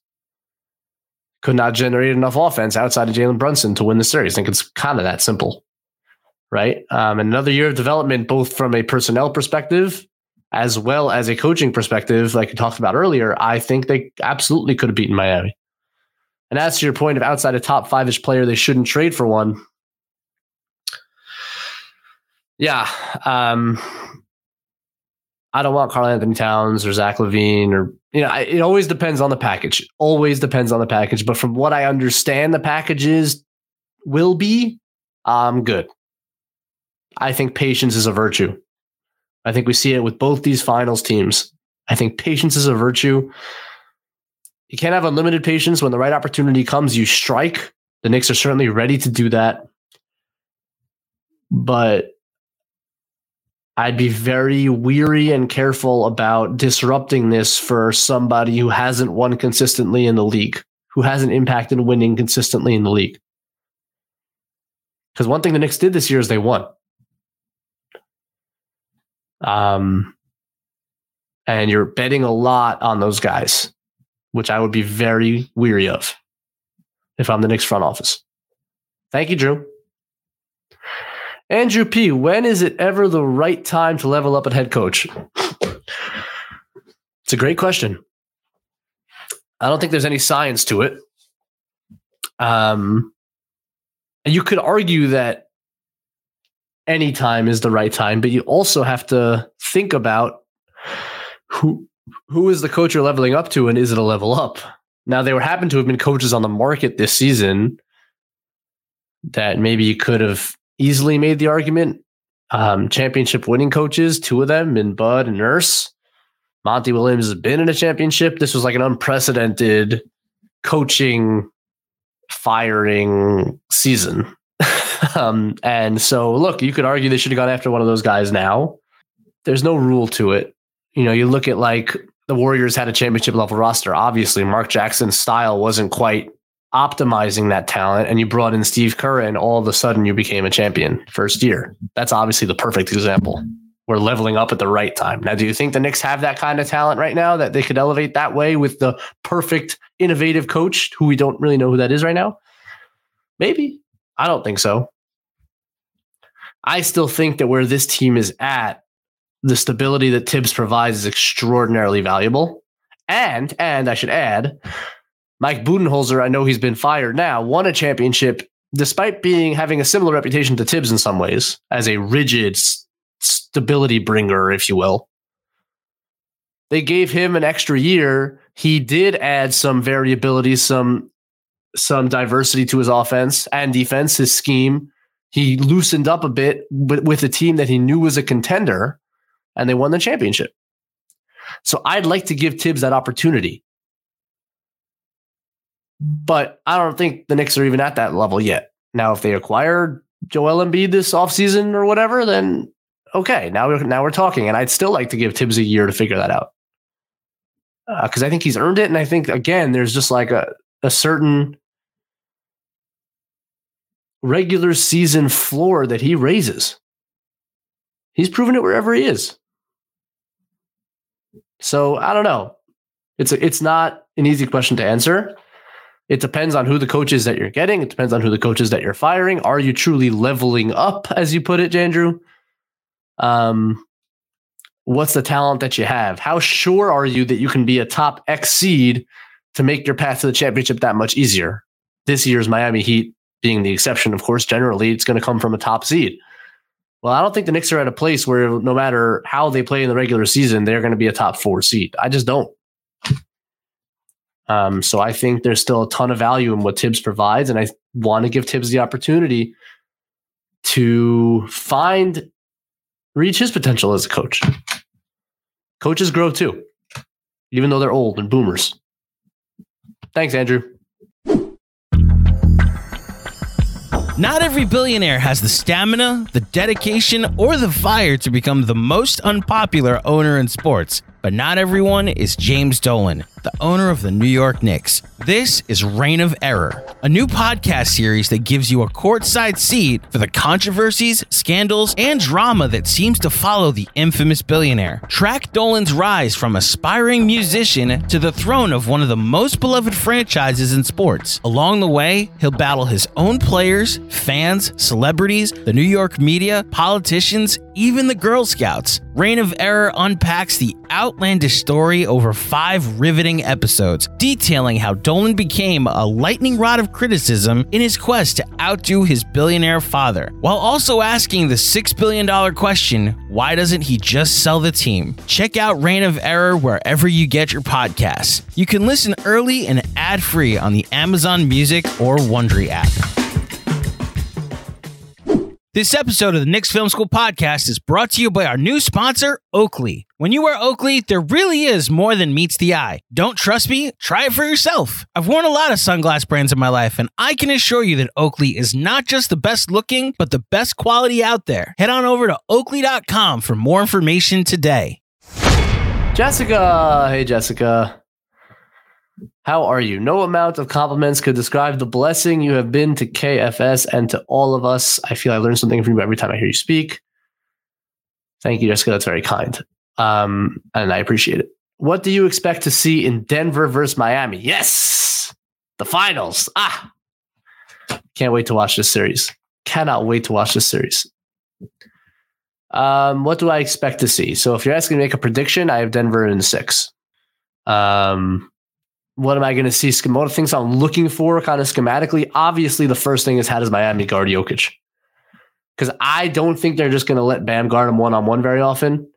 could not generate enough offense outside of Jalen Brunson to win the series. I think it's kind of that simple, right? Um, another year of development, both from a personnel perspective as well as a coaching perspective, like we talked about earlier. I think they absolutely could have beaten Miami. And as to your point of outside a top five ish player, they shouldn't trade for one. Yeah. Um, I don't want Karl-Anthony Towns or Zach LaVine or you know, it always depends on the package. Always depends on the package. But from what I understand, the packages will be, um, good. I think patience is a virtue. I think we see it with both these finals teams. I think patience is a virtue. You can't have unlimited patience. When the right opportunity comes, you strike. The Knicks are certainly ready to do that. But I'd be very weary and careful about disrupting this for somebody who hasn't won consistently in the league, who hasn't impacted winning consistently in the league. Because one thing the Knicks did this year is they won. Um, and you're betting a lot on those guys, which I would be very weary of if I'm the Knicks front office. Thank you, Drew. Andrew P., when is it ever the right time to level up at head coach? It's a great question. I don't think there's any science to it. Um, and you could argue that any time is the right time, but you also have to think about who who is the coach you're leveling up to, and is it a level up? Now, there happen to have been coaches on the market this season that maybe you could have easily made the argument. Um, championship winning coaches, two of them in Bud and Nurse. Monty Williams has been in a championship. This was like an unprecedented coaching firing season. um, and so, look, you could argue they should have gone after one of those guys now. There's no rule to it. You know, you look at like the Warriors had a championship level roster. Obviously, Mark Jackson's style wasn't quite optimizing that talent and you brought in Steve Kerr and all of a sudden you became a champion first year. That's obviously the perfect example. We're leveling up at the right time. Now, do you think the Knicks have that kind of talent right now that they could elevate that way with the perfect, innovative coach who we don't really know who that is right now? Maybe. I don't think so. I still think that where this team is at, the stability that Thibs provides is extraordinarily valuable. And, and I should add, Mike Budenholzer, I know he's been fired now, won a championship despite being having a similar reputation to Thibs in some ways as a rigid stability bringer, if you will. They gave him an extra year. He did add some variability, some some diversity to his offense and defense, his scheme. He loosened up a bit with, with a team that he knew was a contender, and they won the championship. So I'd like to give Thibs that opportunity. But I don't think the Knicks are even at that level yet. Now, if they acquire Joel Embiid this offseason or whatever, then okay, now we're now we're talking. And I'd still like to give Thibs a year to figure that out. Because uh, I think he's earned it. And I think again, there's just like a, a certain regular season floor that he raises. He's proven it wherever he is. So I don't know. It's a, it's not an easy question to answer. It depends on who the coaches that you're getting. It depends on who the coaches that you're firing. Are you truly leveling up, as you put it, Jandrew? Um, what's the talent that you have? How sure are you that you can be a top X seed to make your path to the championship that much easier? This year's Miami Heat being the exception, of course, generally it's going to come from a top seed. Well, I don't think the Knicks are at a place where no matter how they play in the regular season, they're going to be a top four seed. I just don't. Um, so I think there's still a ton of value in what Thibs provides, and I want to give Thibs the opportunity to find reach his potential as a coach. Coaches grow too, even though they're old and boomers. Thanks, Andrew. Not every billionaire has the stamina, the dedication, or the fire to become the most unpopular owner in sports. But not everyone is James Dolan, the owner of the New York Knicks. This is Reign of Error, a new podcast series that gives you a courtside seat for the controversies, scandals, and drama that seems to follow the infamous billionaire. Track Dolan's rise from aspiring musician to the throne of one of the most beloved franchises in sports. Along the way, he'll battle his own players, fans, celebrities, the New York media, politicians, even the Girl Scouts. Reign of Error unpacks the outlandish story over five riveting episodes, detailing how Dolan became a lightning rod of criticism in his quest to outdo his billionaire father, while also asking the $6 billion question why doesn't he just sell the team? Check out Reign of Error wherever you get your podcasts. You can listen early and ad free on the Amazon Music or Wondery app. This episode of the Knicks Film School podcast is brought to you by our new sponsor, Oakley. When you wear Oakley, there really is more than meets the eye. Don't trust me? Try it for yourself. I've worn a lot of sunglass brands in my life, and I can assure you that Oakley is not just the best looking, but the best quality out there. Head on over to oakley.com for more information today. Jessica. Hey, Jessica. How are you? No amount of compliments could describe the blessing you have been to KFS and to all of us. I feel I learn something from you every time I hear you speak. Thank you, Jessica. That's very kind. Um, and I appreciate it. What do you expect to see in Denver versus Miami? Yes, the finals. Ah, can't wait to watch this series. Cannot wait to watch this series. Um, what do I expect to see? So, if you're asking me to make a prediction, I have Denver in six. Um, what am I going to see? What things I'm looking for kind of schematically? Obviously, the first thing is how does Miami guard Jokic? Because I don't think they're just going to let Bam guard him one on one very often.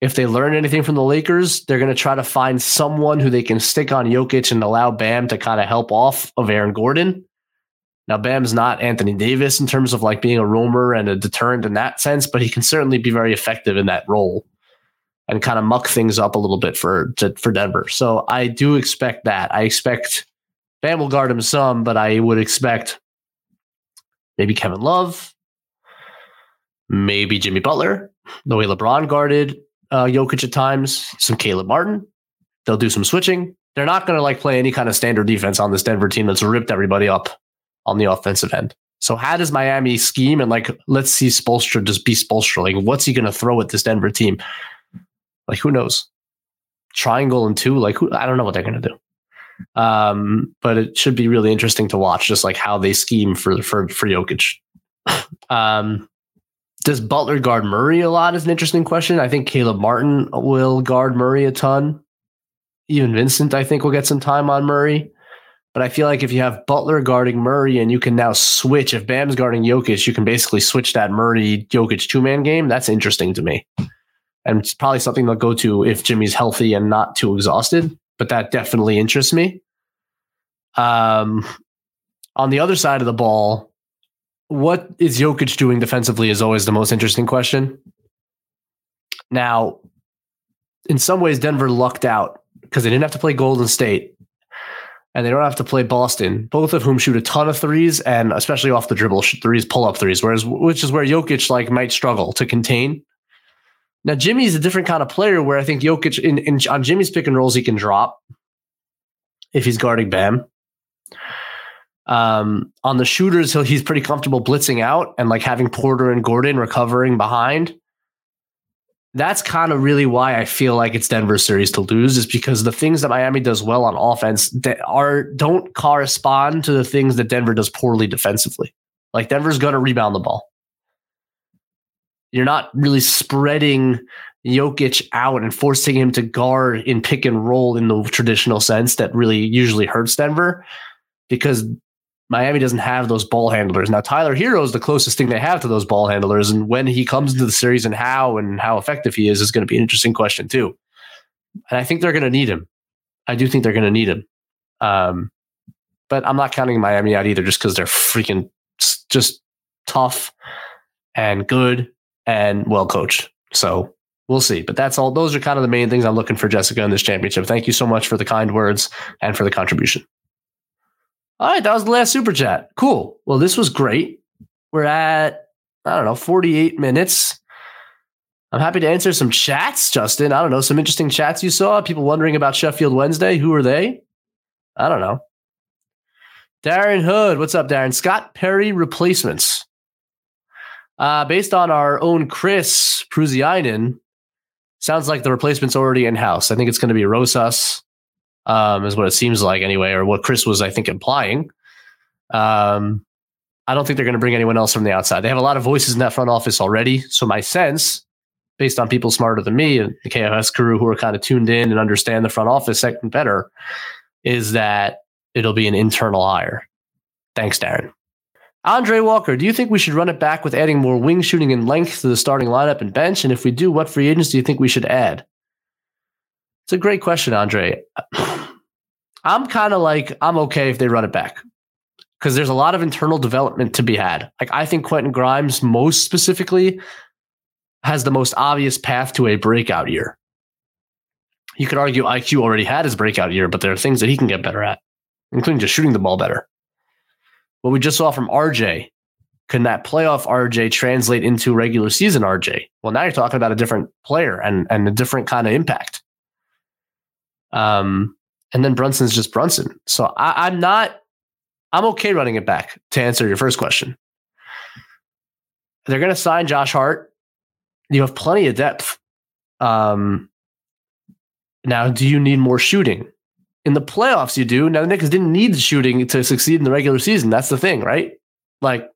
If they learn anything from the Lakers, they're going to try to find someone who they can stick on Jokic and allow Bam to kind of help off of Aaron Gordon. Now, Bam's not Anthony Davis in terms of like being a roamer and a deterrent in that sense, but he can certainly be very effective in that role and kind of muck things up a little bit for to, for Denver. So I do expect that. I expect Bam will guard him some, but I would expect maybe Kevin Love, maybe Jimmy Butler, the way LeBron guarded uh, Jokic at times, some Caleb Martin. They'll do some switching. they're not going to like play any kind of standard defense on this Denver team that's ripped everybody up on the offensive end. So how does Miami scheme and like let's see Spoelstra just be Spoelstra? Like what's he going to throw at this Denver team? Like who knows? Triangle and two, like who, I don't know what they're going to do. Um, but it should be really interesting to watch, just like how they scheme for for for Jokic. Um, does Butler guard Murray a lot? Is an interesting question. I think Caleb Martin will guard Murray a ton. Even Vincent, I think, will get some time on Murray. But I feel like if you have Butler guarding Murray and you can now switch, if Bam's guarding Jokic, you can basically switch that Murray Jokic two man game. That's interesting to me. And it's probably something they'll go to if Jimmy's healthy and not too exhausted. But that definitely interests me. Um, on the other side of the ball, what is Jokic doing defensively is always the most interesting question. Now, in some ways, Denver lucked out because they didn't have to play Golden State and they don't have to play Boston, both of whom shoot a ton of threes and especially off the dribble threes, pull up threes, whereas which is where Jokic like might struggle to contain. Now Jimmy's a different kind of player where I think Jokic in, in on Jimmy's pick and rolls he can drop if he's guarding Bam. Um, on the shooters, he's pretty comfortable blitzing out and like having Porter and Gordon recovering behind. That's kind of really why I feel like it's Denver's series to lose, is because the things that Miami does well on offense that are don't correspond to the things that Denver does poorly defensively. Like Denver's going to rebound the ball. You're not really spreading Jokic out and forcing him to guard in pick and roll in the traditional sense that really usually hurts Denver because Miami doesn't have those ball handlers. Now, Tyler Herro is the closest thing they have to those ball handlers. And when he comes into the series and how and how effective he is, is going to be an interesting question, too. And I think they're going to need him. I do think they're going to need him. Um, but I'm not counting Miami out either just because they're freaking just tough and good and well coached. So we'll see. But that's all. Those are kind of the main things I'm looking for Jessica in this championship. Thank you so much for the kind words and for the contribution. All right, that was the last super chat. Cool. Well, this was great. We're at, I don't know, 48 minutes. I'm happy to answer some chats, Justin. I don't know, some interesting chats you saw. People wondering about Sheffield Wednesday. Who are they? I don't know. Darren Hood. What's up, Darren? Scott Perry replacements. Uh, based on our own Chris Prusiainen, sounds like the replacement's already in house. I think it's going to be Rosas um, is what it seems like anyway, or what Chris was, I think, implying. Um, I don't think they're going to bring anyone else from the outside. They have a lot of voices in that front office already. So my sense, based on people smarter than me and the KFS crew who are kind of tuned in and understand the front office second better, is that it'll be an internal hire. Thanks, Darren. Andre Walker, do you think we should run it back with adding more wing shooting and length to the starting lineup and bench? And if we do, what free agents do you think we should add? It's a great question, Andre. I'm kind of like, I'm okay if they run it back because there's a lot of internal development to be had. Like, I think Quentin Grimes, most specifically, has the most obvious path to a breakout year. You could argue IQ already had his breakout year, but there are things that he can get better at, including just shooting the ball better. What we just saw from RJ, can that playoff RJ translate into regular season RJ? Well, now you're talking about a different player and, and a different kind of impact. Um, and then Brunson's just Brunson. So I, I'm not, I'm okay running it back to answer your first question. They're going to sign Josh Hart. You have plenty of depth. Um, now, do you need more shooting? In the playoffs, you do. Now, the Knicks didn't need the shooting to succeed in the regular season. That's the thing, right? Like,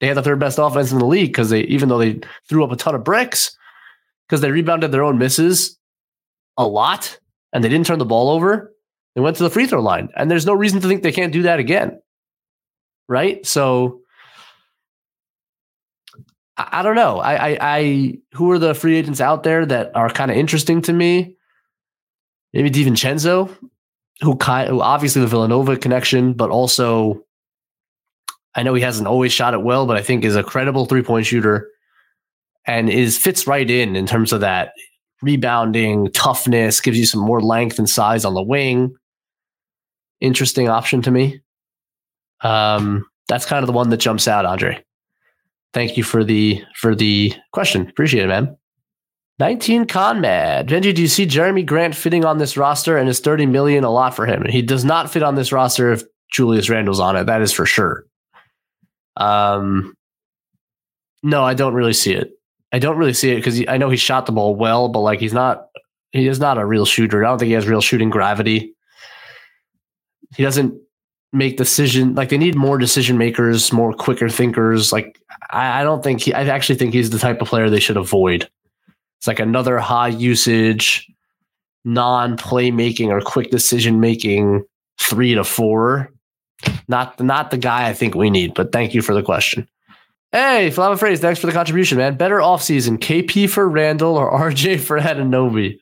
they had the third best offense in the league because they, even though they threw up a ton of bricks, because they rebounded their own misses a lot and they didn't turn the ball over, they went to the free throw line. And there's no reason to think they can't do that again. Right. So I, I don't know. I, I, I, who are the free agents out there that are kind of interesting to me? Maybe DiVincenzo, who kind who obviously the Villanova connection, but also I know he hasn't always shot it well, but I think is a credible three point shooter and is fits right in in terms of that rebounding, toughness, gives you some more length and size on the wing. Interesting option to me. Um, that's kind of the one that jumps out, Andre. Thank you for the for the question. Appreciate it, man. 19 Conmad. Benjy, do you see Jerami Grant fitting on this roster and is 30 million a lot for him? He does not fit on this roster if Julius Randle's on it. That is for sure. Um, no, I don't really see it. I don't really see it because I know he shot the ball well, but like he's not, he is not a real shooter. I don't think he has real shooting gravity. He doesn't make decision like they need more decision makers, more quicker thinkers. Like I, I don't think he, I actually think he's the type of player they should avoid. It's like another high usage, non playmaking or quick decision making three to four. Not not the guy I think we need, but thank you for the question. Hey, Flava Phrase, thanks for the contribution, man. Better offseason, KP for Randle or RJ for Anunoby?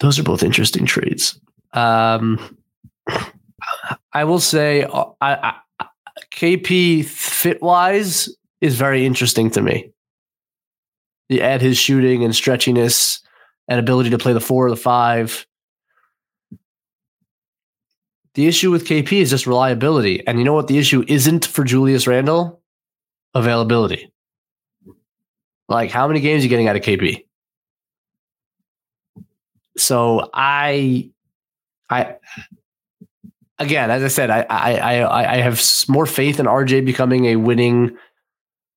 Those are both interesting trades. Um, I will say, uh, I, I, KP fit wise is very interesting to me. You add his shooting and stretchiness and ability to play the four or the five. The issue with KP is just reliability. And you know what the issue isn't for Julius Randle? Availability. Like, how many games are you getting out of KP? So I, I, again, as I said, I, I, I, I have more faith in RJ becoming a winning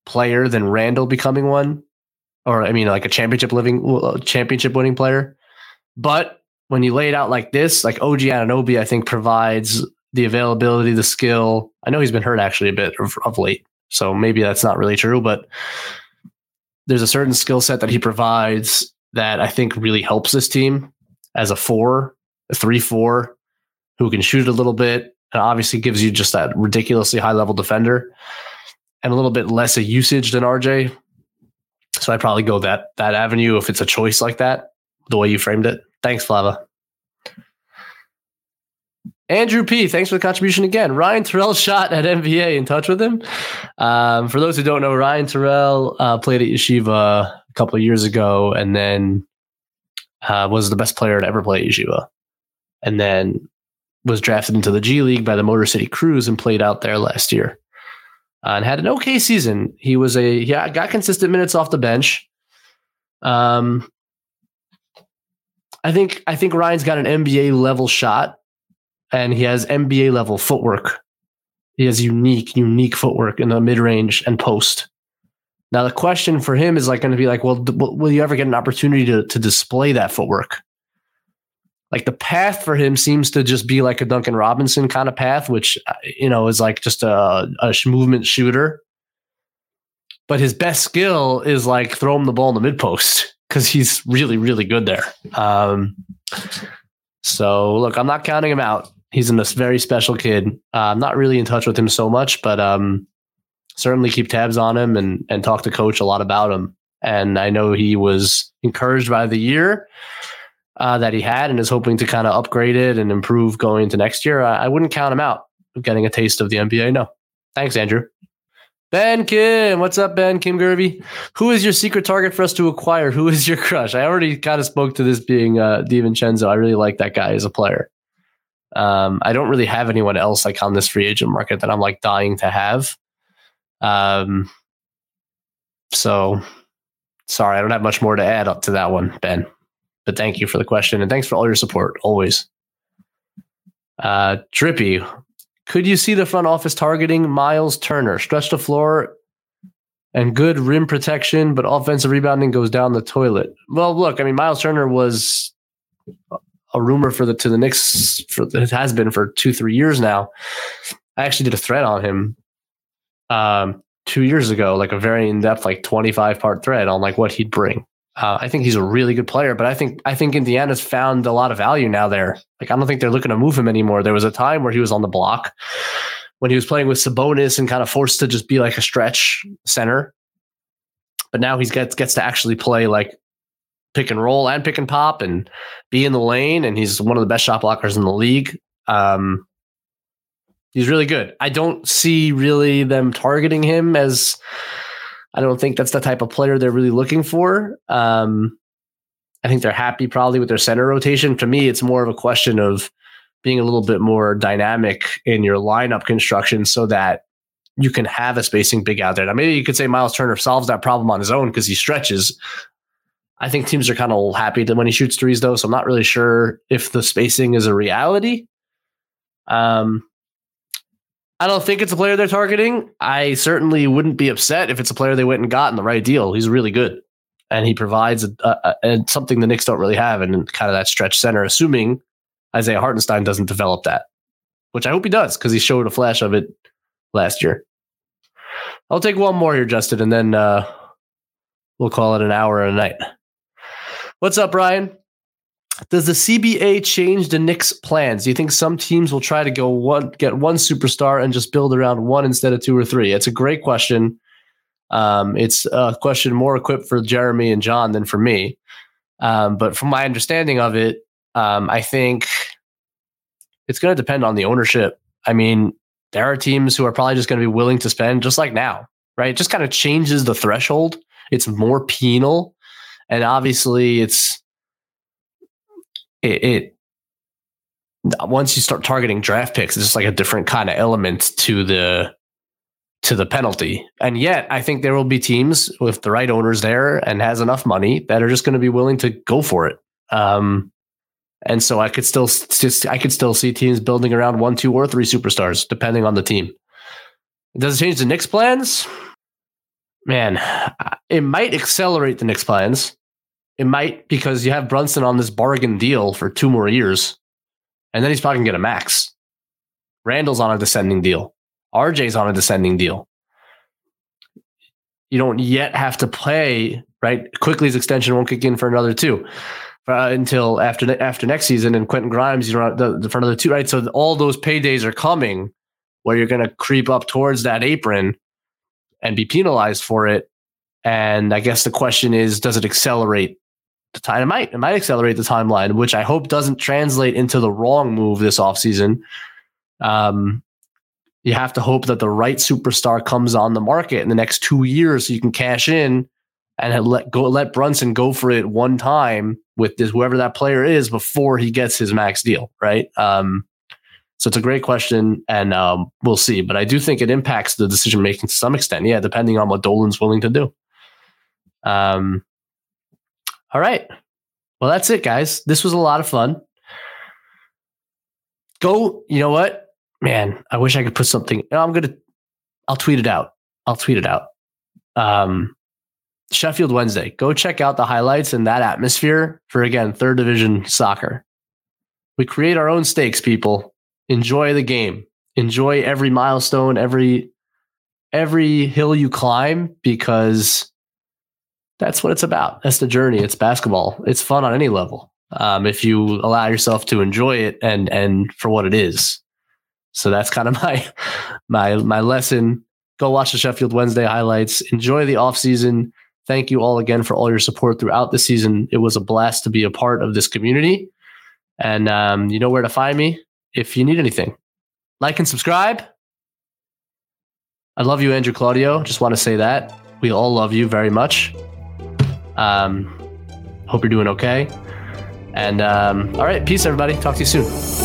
player than Randle becoming one, or I mean, like a championship living uh, championship winning player. But when you lay it out like this, like OG Anunoby, I think provides the availability, the skill. I know he's been hurt actually a bit of, of late, so maybe that's not really true. But there's a certain skill set that he provides that I think really helps this team as a four, a three, four, who can shoot a little bit and obviously gives you just that ridiculously high level defender and a little bit less a usage than RJ. So I'd probably go that that avenue if it's a choice like that, the way you framed it. Thanks, Flava. Andrew P, thanks for the contribution again. Ryan Turell shot at NBA. In touch with him. Um, for those who don't know, Ryan Turell uh, played at Yeshiva a couple of years ago, and then uh, was the best player to ever play at Yeshiva, and then was drafted into the G League by the Motor City Cruise and played out there last year and had an okay season. He was a yeah got consistent minutes off the bench. Um, I think I think Ryan's got an NBA level shot, and he has NBA level footwork. He has unique unique footwork in the mid range and post. Now the question for him is like going to be like, well, will you ever get an opportunity to to display that footwork? Like the path for him seems to just be like a Duncan Robinson kind of path, which uh, you know is like just a, a movement shooter. But his best skill is like throw him the ball in the mid post because he's really really good there. Um, so look, I'm not counting him out. He's a very special kid. Uh, I'm not really in touch with him so much, but um, certainly keep tabs on him and and talk to coach a lot about him. And I know he was encouraged by the year uh, that he had and is hoping to kind of upgrade it and improve going into next year, I, I wouldn't count him out getting a taste of the NBA. No. Thanks, Andrew. Ben Kim, what's up, Ben? Kim Gervey. Who is your secret target for us to acquire? Who is your crush? I already kind of spoke to this being uh, DiVincenzo. I really like that guy as a player. Um, I don't really have anyone else like on this free agent market that I'm like dying to have. Um, so sorry, I don't have much more to add up to that one, Ben. But thank you for the question and thanks for all your support always. Uh, Drippy, could you see the front office targeting Miles Turner? Stretch the floor and good rim protection, but offensive rebounding goes down the toilet. Well, look, I mean, Miles Turner was a rumor for the to the Knicks for it has been for two three years now. I actually did a thread on him um, two years ago, like a very in depth, like twenty five part thread on like what he'd bring. Uh, I think he's a really good player, but I think I think Indiana's found a lot of value now there. Like I don't think they're looking to move him anymore. There was a time where he was on the block when he was playing with Sabonis and kind of forced to just be like a stretch center. But now he gets gets to actually play like pick and roll and pick and pop and be in the lane. And he's one of the best shot blockers in the league. Um, he's really good. I don't see really them targeting him as I don't think that's the type of player they're really looking for. Um, I think they're happy probably with their center rotation. To me, it's more of a question of being a little bit more dynamic in your lineup construction so that you can have a spacing big out there. Now, maybe you could say Miles Turner solves that problem on his own because he stretches. I think teams are kind of happy that when he shoots threes, though. So I'm not really sure if the spacing is a reality. Um, I don't think it's a player they're targeting. I certainly wouldn't be upset if it's a player they went and got in the right deal. He's really good, and he provides a, a, a, something the Knicks don't really have, and kind of that stretch center. Assuming Isaiah Hartenstein doesn't develop that, which I hope he does because he showed a flash of it last year. I'll take one more here, Justin, and then uh, we'll call it an hour and a night. What's up, Brian? Does the CBA change the Knicks' plans? Do you think some teams will try to go one get one superstar and just build around one instead of two or three? It's a great question. Um, it's a question more equipped for Jeremy and John than for me. Um, but from my understanding of it, um, I think it's going to depend on the ownership. I mean, there are teams who are probably just going to be willing to spend, just like now, right? It just kind of changes the threshold. It's more penal, and obviously, it's it, it once you start targeting draft picks, it's just like a different kind of element to the to the penalty. And yet, I think there will be teams with the right owners there and has enough money that are just going to be willing to go for it. Um, and so I could still just I could still see teams building around one, two, or three superstars, depending on the team. Does it change the Knicks' plans? Man, it might accelerate the Knicks' plans. It might because you have Brunson on this bargain deal for two more years, and then he's probably gonna get a max. Randle's on a descending deal. RJ's on a descending deal. You don't yet have to play right. Quickley's extension won't kick in for another two uh, until after after next season, and Quentin Grimes, you know, the, the front of the two, right? So all those paydays are coming where you're going to creep up towards that apron and be penalized for it. And I guess the question is, does it accelerate time? It might. It might accelerate the timeline, which I hope doesn't translate into the wrong move this offseason. Um, you have to hope that the right superstar comes on the market in the next two years so you can cash in and let go let Brunson go for it one time with this whoever that player is before he gets his max deal, right? Um, so it's a great question, and um, we'll see. But I do think it impacts the decision making to some extent. Yeah, depending on what Dolan's willing to do. Um, all right. Well, that's it, guys. This was a lot of fun. Go. You know what, man? I wish I could put something. I'm gonna. I'll tweet it out. I'll tweet it out. Um, Sheffield Wednesday. Go check out the highlights and that atmosphere for again third division soccer. We create our own stakes, people. Enjoy the game. Enjoy every milestone, every every hill you climb because that's what it's about. That's the journey. It's basketball. It's fun on any level. Um, if you allow yourself to enjoy it and and for what it is. So that's kind of my my my lesson. Go watch the Sheffield Wednesday highlights. Enjoy the off season Thank you all again for all your support throughout the season. It was a blast to be a part of this community. And um, you know where to find me if you need anything. Like and subscribe. I love you, Andrew Claudio. Just want to say that. We all love you very much. Um, hope you're doing okay. And um, all right, peace, everybody. Talk to you soon.